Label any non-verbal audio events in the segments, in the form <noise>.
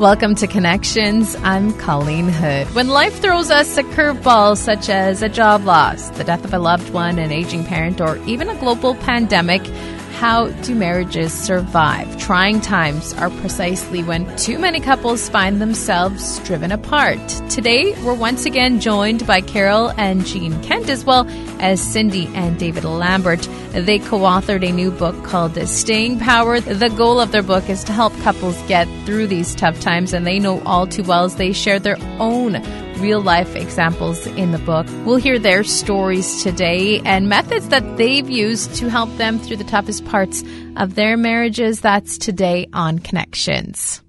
Welcome to Connections. I'm Colleen Hood. When life throws us a curveball such as a job loss, the death of a loved one, an aging parent, or even a global pandemic, how do marriages survive? Trying times are precisely when too many couples find themselves driven apart. Today, we're once again joined by Carol and Gene Kent, as well as Cindy and David Lambert. They co authored a new book called Staying Power. The goal of their book is to help couples get through these tough times, and they know all too well as they share their own real life examples in the book. We'll hear their stories today and methods that they've used to help them through the toughest parts of their marriages. That's today on Connections.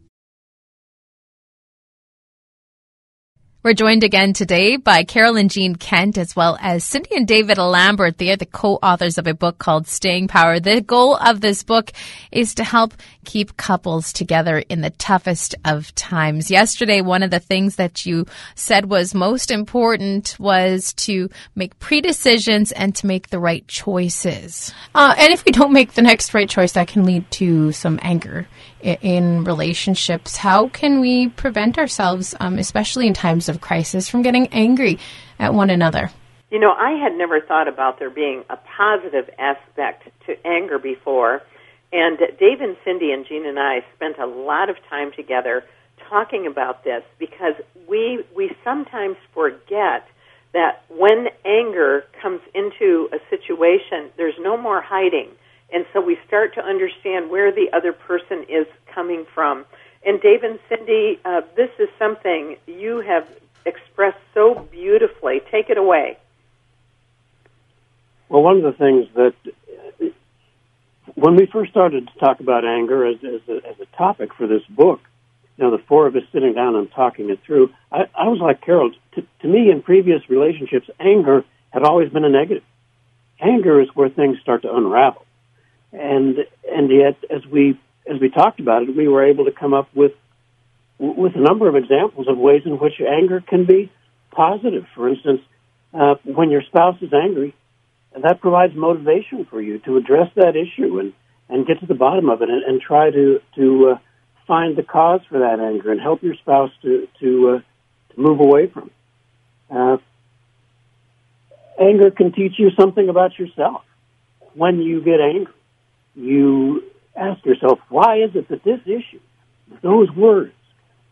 We're joined again today by Carol and Gene Kent, as well as Cindy and David Lambert. They are the co-authors of a book called Staying Power. The goal of this book is to help keep couples together in the toughest of times. Yesterday, one of the things that you said was most important was to make pre-decisions and to make the right choices. Uh, and if we don't make the next right choice, that can lead to some anger in relationships. How can we prevent ourselves, um, especially in times of crisis, from getting angry at one another? You know, I had never thought about there being a positive aspect to anger before. And Dave and Cindy and Gene and I spent a lot of time together talking about this because we we sometimes forget that when anger comes into a situation, there's no more hiding and so we start to understand where the other person is coming from. And Dave and Cindy, uh, this is something you have expressed so beautifully. Take it away. Well, one of the things that when we first started to talk about anger as, as, a, as a topic for this book, you know, the four of us sitting down and talking it through, I, I was like Carol. To, to me, in previous relationships, anger had always been a negative. Anger is where things start to unravel and and yet as we as we talked about it, we were able to come up with with a number of examples of ways in which anger can be positive. For instance, uh, when your spouse is angry, that provides motivation for you to address that issue and and get to the bottom of it and, and try to to uh, find the cause for that anger and help your spouse to to uh, to move away from. Uh, anger can teach you something about yourself when you get angry you ask yourself, why is it that this issue, those words,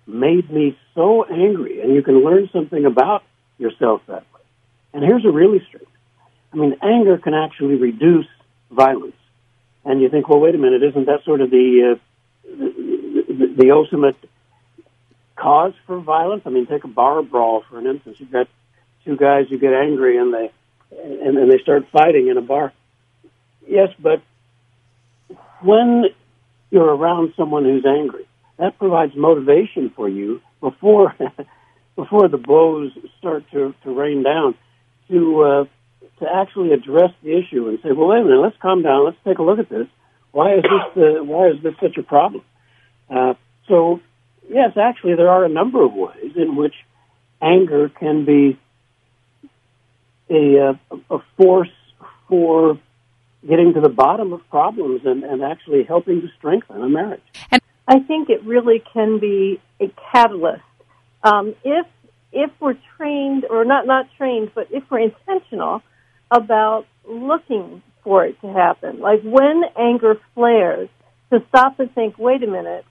made me so angry? And you can learn something about yourself that way. And here's a really straight. I mean, anger can actually reduce violence. And you think, well, wait a minute, isn't that sort of the, uh, the, the, the ultimate cause for violence? I mean, take a bar brawl, for an instance. You've got two guys who get angry and they, and, and they start fighting in a bar. Yes, but when you're around someone who's angry, that provides motivation for you before <laughs> before the blows start to, to rain down to uh, to actually address the issue and say, well, wait a minute, let's calm down, let's take a look at this. Why is this uh, why is this such a problem? Uh, so, yes, actually, there are a number of ways in which anger can be a, uh, a force for getting to the bottom of problems and, and actually helping to strengthen a marriage. And I think it really can be a catalyst. Um, if if we're trained or not not trained, but if we're intentional about looking for it to happen, like when anger flares, to stop and think, wait a minute,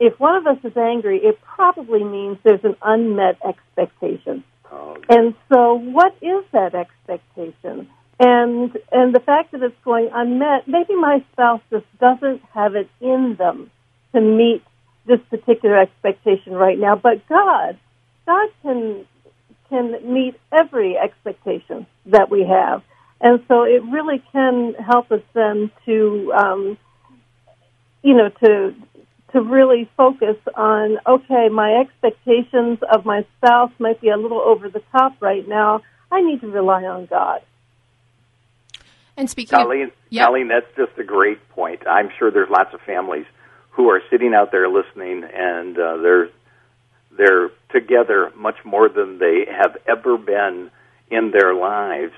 if one of us is angry, it probably means there's an unmet expectation. Oh, and so, what is that expectation? And and the fact that it's going unmet, maybe my spouse just doesn't have it in them to meet this particular expectation right now. But God, God can can meet every expectation that we have, and so it really can help us then to, um, you know, to to really focus on okay, my expectations of my spouse might be a little over the top right now. I need to rely on God. And speaking Colleen, of, yep. Colleen, that's just a great point. I'm sure there's lots of families who are sitting out there listening, and uh, they're they're together much more than they have ever been in their lives,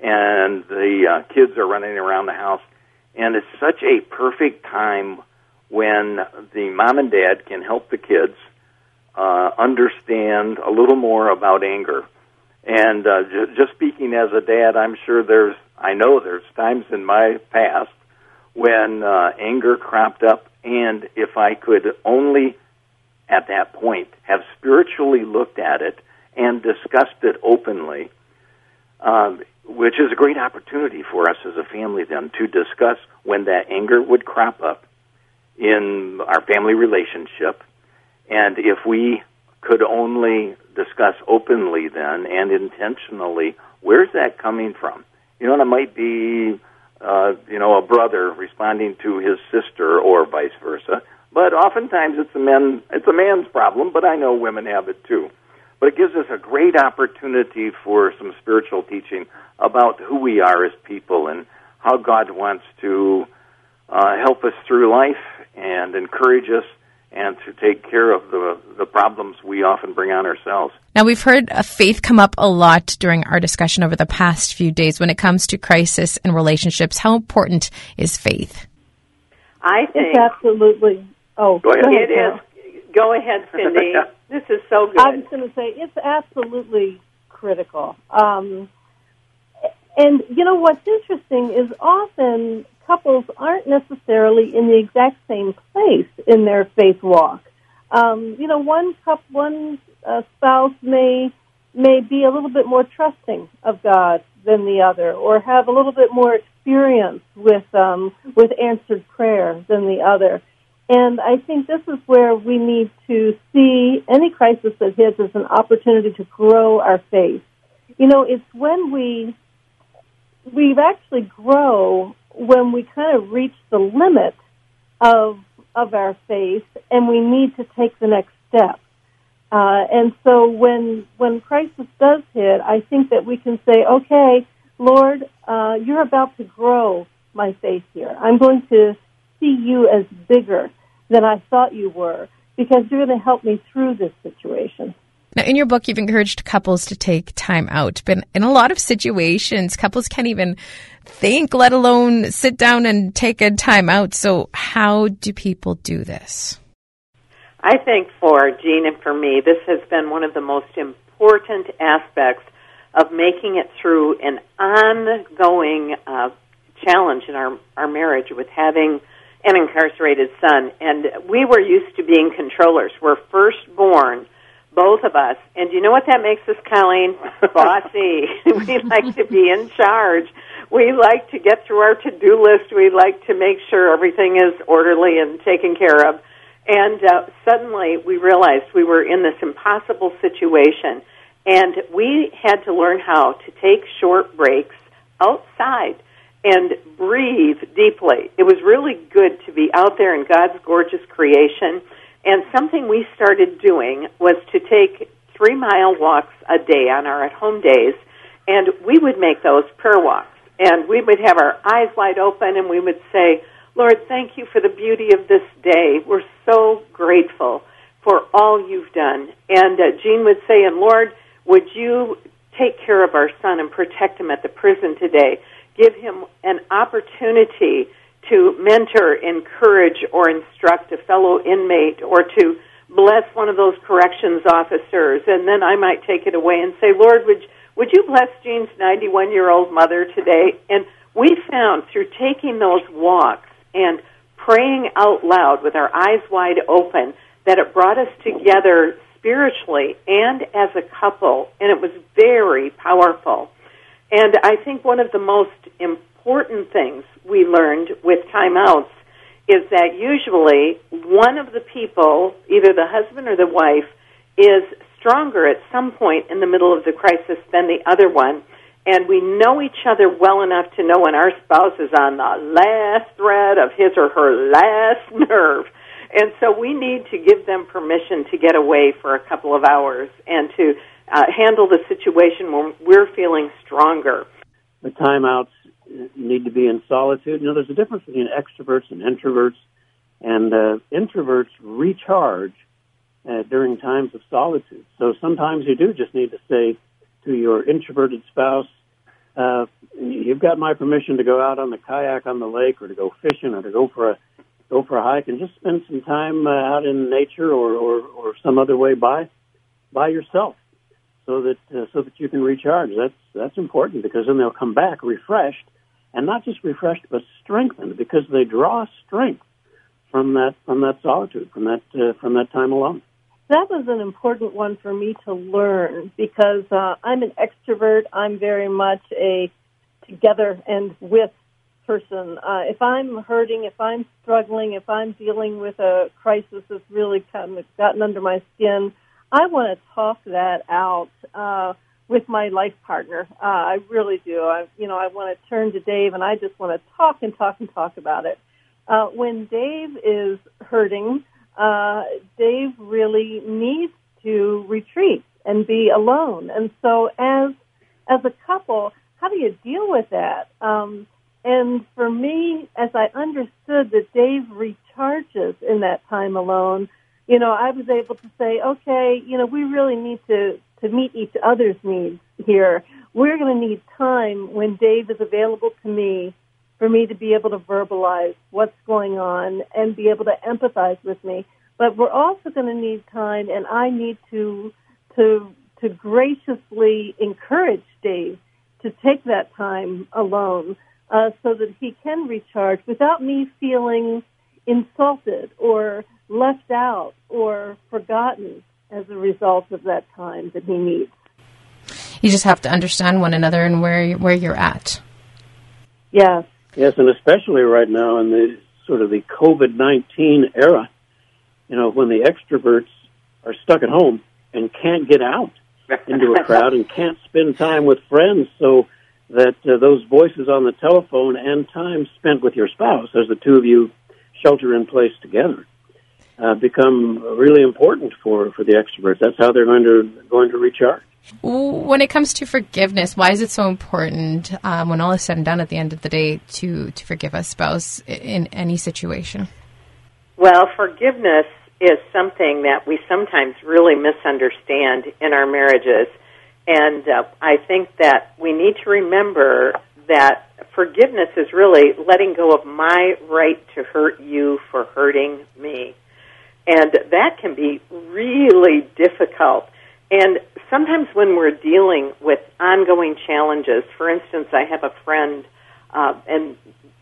and the uh, kids are running around the house, and it's such a perfect time when the mom and dad can help the kids uh, understand a little more about anger. And uh, j- just speaking as a dad, I'm sure there's, I know there's times in my past when uh, anger cropped up, and if I could only at that point have spiritually looked at it and discussed it openly, um, which is a great opportunity for us as a family then to discuss when that anger would crop up in our family relationship. And if we could only discuss openly then and intentionally, where's that coming from? You know, and it might be, uh, you know, a brother responding to his sister or vice versa. But oftentimes it's a men, it's a man's problem, but I know women have it too. But it gives us a great opportunity for some spiritual teaching about who we are as people and how God wants to uh, help us through life and encourage us and to take care of the, the problems we often bring on ourselves. Now, we've heard faith come up a lot during our discussion over the past few days when it comes to crisis and relationships. How important is faith? I think It's absolutely. Oh, Go ahead. it is. Go ahead, Cindy. <laughs> this is so good. I was going to say it's absolutely critical. Um, and you know what's interesting is often couples aren't necessarily in the exact same place in their faith walk. Um, you know, one cup, one uh, spouse may may be a little bit more trusting of God than the other, or have a little bit more experience with um, with answered prayer than the other. And I think this is where we need to see any crisis that hits as an opportunity to grow our faith. You know, it's when we we actually grow when we kind of reach the limit of of our faith, and we need to take the next step. Uh, and so when when crisis does hit, I think that we can say, "Okay, Lord, uh, you're about to grow my faith here. I'm going to see you as bigger than I thought you were because you're going to help me through this situation." Now, in your book, you've encouraged couples to take time out, but in a lot of situations, couples can't even think, let alone sit down and take a time out. So, how do people do this? I think for Gene and for me, this has been one of the most important aspects of making it through an ongoing uh, challenge in our, our marriage with having an incarcerated son. And we were used to being controllers. We're first born both of us. And you know what that makes us, Colleen? <laughs> Bossy. <laughs> we like to be in charge. We like to get through our to-do list. We like to make sure everything is orderly and taken care of. And uh, suddenly we realized we were in this impossible situation. And we had to learn how to take short breaks outside and breathe deeply. It was really good to be out there in God's gorgeous creation and something we started doing was to take three mile walks a day on our at home days, and we would make those prayer walks. And we would have our eyes wide open and we would say, Lord, thank you for the beauty of this day. We're so grateful for all you've done. And uh, Gene would say, and Lord, would you take care of our son and protect him at the prison today? Give him an opportunity to mentor, encourage, or instruct a fellow inmate or to bless one of those corrections officers. And then I might take it away and say, Lord, would, would you bless Gene's 91 year old mother today? And we found through taking those walks and praying out loud with our eyes wide open that it brought us together spiritually and as a couple, and it was very powerful. And I think one of the most important important things we learned with timeouts is that usually one of the people, either the husband or the wife, is stronger at some point in the middle of the crisis than the other one. And we know each other well enough to know when our spouse is on the last thread of his or her last <laughs> nerve. And so we need to give them permission to get away for a couple of hours and to uh, handle the situation when we're feeling stronger. The timeouts need to be in solitude. You know, there's a difference between extroverts and introverts, and uh, introverts recharge uh, during times of solitude. So sometimes you do just need to say to your introverted spouse, uh, "You've got my permission to go out on the kayak on the lake, or to go fishing, or to go for a go for a hike, and just spend some time uh, out in nature or, or, or some other way by by yourself, so that uh, so that you can recharge. That's that's important because then they'll come back refreshed, and not just refreshed but strengthened because they draw strength from that from that solitude from that uh, from that time alone that was an important one for me to learn because uh, I'm an extrovert. I'm very much a together and with person. Uh, if I'm hurting, if I'm struggling, if I'm dealing with a crisis that's really kind of gotten under my skin, I want to talk that out uh, with my life partner. Uh, I really do. I, you know, I want to turn to Dave and I just want to talk and talk and talk about it. Uh, when Dave is hurting, uh, Dave really needs to retreat and be alone. And so, as as a couple, how do you deal with that? Um, and for me, as I understood that Dave recharges in that time alone, you know, I was able to say, okay, you know, we really need to to meet each other's needs here. We're going to need time when Dave is available to me for me to be able to verbalize what's going on and be able to empathize with me. But we're also going to need time, and I need to to to graciously encourage Dave to take that time alone uh, so that he can recharge without me feeling insulted or left out or forgotten as a result of that time that he needs. You just have to understand one another and where where you're at. Yes. Yes, and especially right now in the sort of the COVID 19 era, you know, when the extroverts are stuck at home and can't get out <laughs> into a crowd and can't spend time with friends so that uh, those voices on the telephone and time spent with your spouse as the two of you shelter in place together uh, become really important for, for the extroverts. That's how they're going to going to recharge. When it comes to forgiveness, why is it so important um, when all is said and done at the end of the day to, to forgive a spouse in any situation? Well, forgiveness is something that we sometimes really misunderstand in our marriages. And uh, I think that we need to remember that forgiveness is really letting go of my right to hurt you for hurting me. And that can be really difficult. And sometimes when we're dealing with ongoing challenges, for instance, I have a friend, uh, and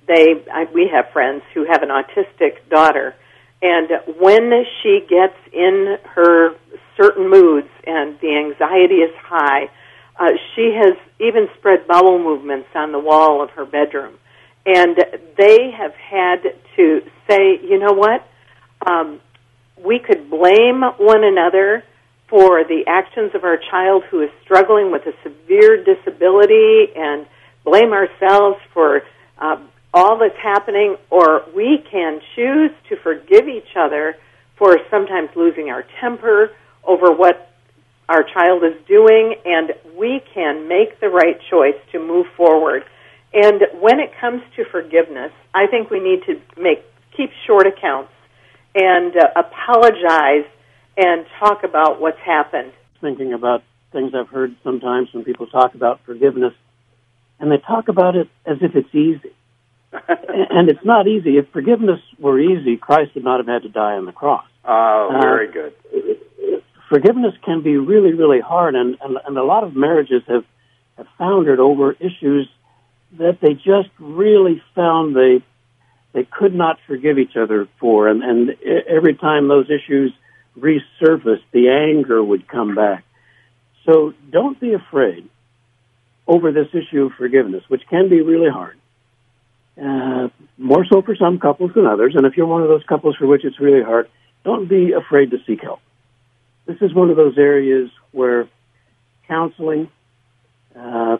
they, I, we have friends who have an autistic daughter, and when she gets in her certain moods and the anxiety is high, uh, she has even spread bowel movements on the wall of her bedroom. And they have had to say, you know what? Um, we could blame one another for the actions of our child who is struggling with a severe disability and blame ourselves for uh, all that's happening, or we can choose to forgive each other for sometimes losing our temper over what our child is doing, and we can make the right choice to move forward. And when it comes to forgiveness, I think we need to make keep short accounts and uh, apologize and talk about what's happened. Thinking about things I've heard sometimes when people talk about forgiveness, and they talk about it as if it's easy. <laughs> and it's not easy. If forgiveness were easy, Christ would not have had to die on the cross. Oh, very uh, good. Forgiveness can be really, really hard, and, and, and a lot of marriages have, have foundered over issues that they just really found they they could not forgive each other for, and, and every time those issues resurfaced, the anger would come back. So don't be afraid over this issue of forgiveness, which can be really hard. Uh, more so for some couples than others. And if you're one of those couples for which it's really hard, don't be afraid to seek help. This is one of those areas where counseling, uh,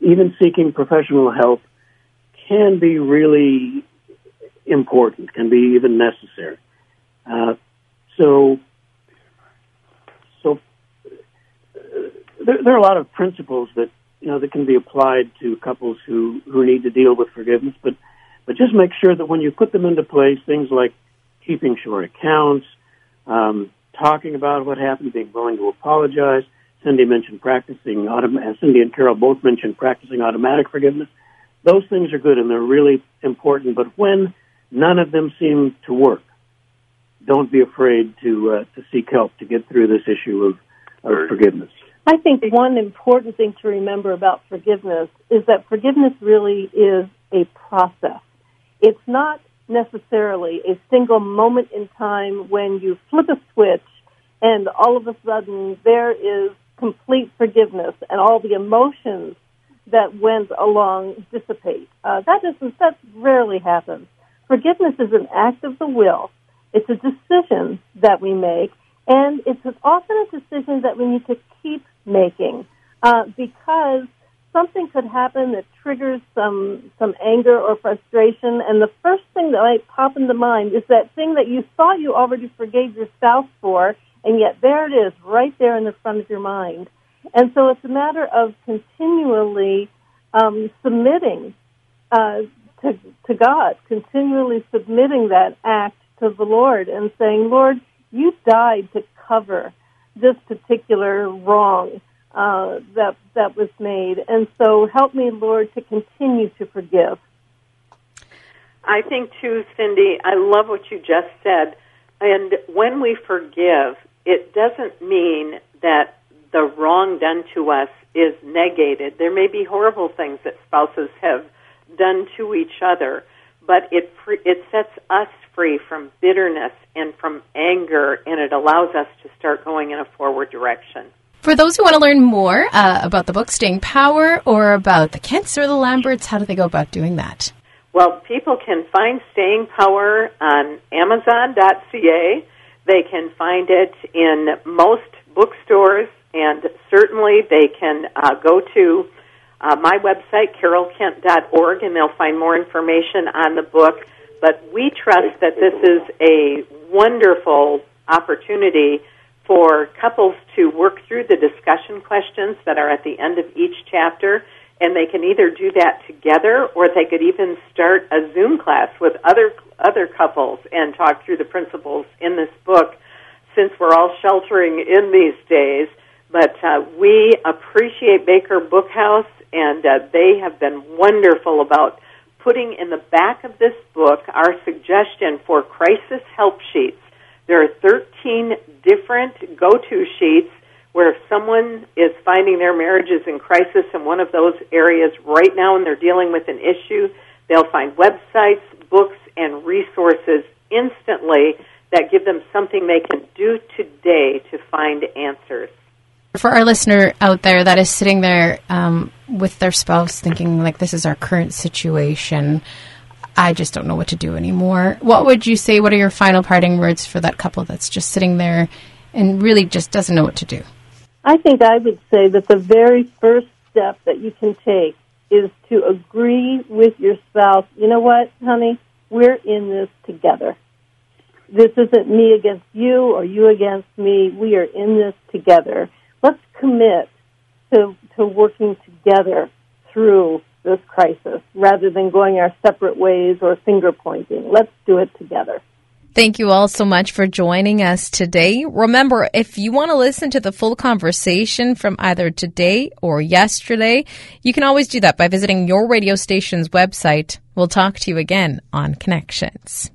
even seeking professional help, can be really important, can be even necessary. Uh, so, so uh, there, there, are a lot of principles that you know that can be applied to couples who who need to deal with forgiveness, but but just make sure that when you put them into place, things like keeping short accounts, um, talking about what happened, being willing to apologize. Cindy mentioned practicing, autom- Cindy and Carol both mentioned practicing automatic forgiveness. Those things are good and they're really important, but when none of them seem to work. Don't be afraid to uh, to seek help to get through this issue of, of forgiveness. I think one important thing to remember about forgiveness is that forgiveness really is a process. It's not necessarily a single moment in time when you flip a switch and all of a sudden there is complete forgiveness and all the emotions that went along dissipate. Uh, that doesn't, that rarely happens. Forgiveness is an act of the will. It's a decision that we make, and it's often a decision that we need to keep making uh, because something could happen that triggers some some anger or frustration, and the first thing that might pop into mind is that thing that you thought you already forgave your spouse for, and yet there it is, right there in the front of your mind. And so it's a matter of continually um, submitting uh, to, to God, continually submitting that act to the Lord and saying, Lord, you died to cover this particular wrong uh, that that was made, and so help me, Lord, to continue to forgive. I think too, Cindy. I love what you just said. And when we forgive, it doesn't mean that the wrong done to us is negated. There may be horrible things that spouses have done to each other, but it it sets us free from bitterness and from anger, and it allows us to start going in a forward direction. For those who want to learn more uh, about the book Staying Power or about the Kents or the Lamberts, how do they go about doing that? Well, people can find Staying Power on Amazon.ca. They can find it in most bookstores, and certainly they can uh, go to uh, my website, carolkent.org, and they'll find more information on the book. But we trust that this is a wonderful opportunity for couples to work through the discussion questions that are at the end of each chapter and they can either do that together or they could even start a Zoom class with other other couples and talk through the principles in this book since we're all sheltering in these days but uh, we appreciate Baker Bookhouse and uh, they have been wonderful about putting in the back of this book our suggestion for crisis help sheets there are 13 different go-to sheets where if someone is finding their marriage is in crisis in one of those areas right now and they're dealing with an issue, they'll find websites, books, and resources instantly that give them something they can do today to find answers. For our listener out there that is sitting there um, with their spouse thinking, like, this is our current situation, I just don't know what to do anymore. What would you say? What are your final parting words for that couple that's just sitting there and really just doesn't know what to do? I think I would say that the very first step that you can take is to agree with your spouse. You know what, honey? We're in this together. This isn't me against you or you against me. We are in this together. Let's commit to, to working together through this crisis rather than going our separate ways or finger pointing. Let's do it together. Thank you all so much for joining us today. Remember, if you want to listen to the full conversation from either today or yesterday, you can always do that by visiting your radio station's website. We'll talk to you again on Connections.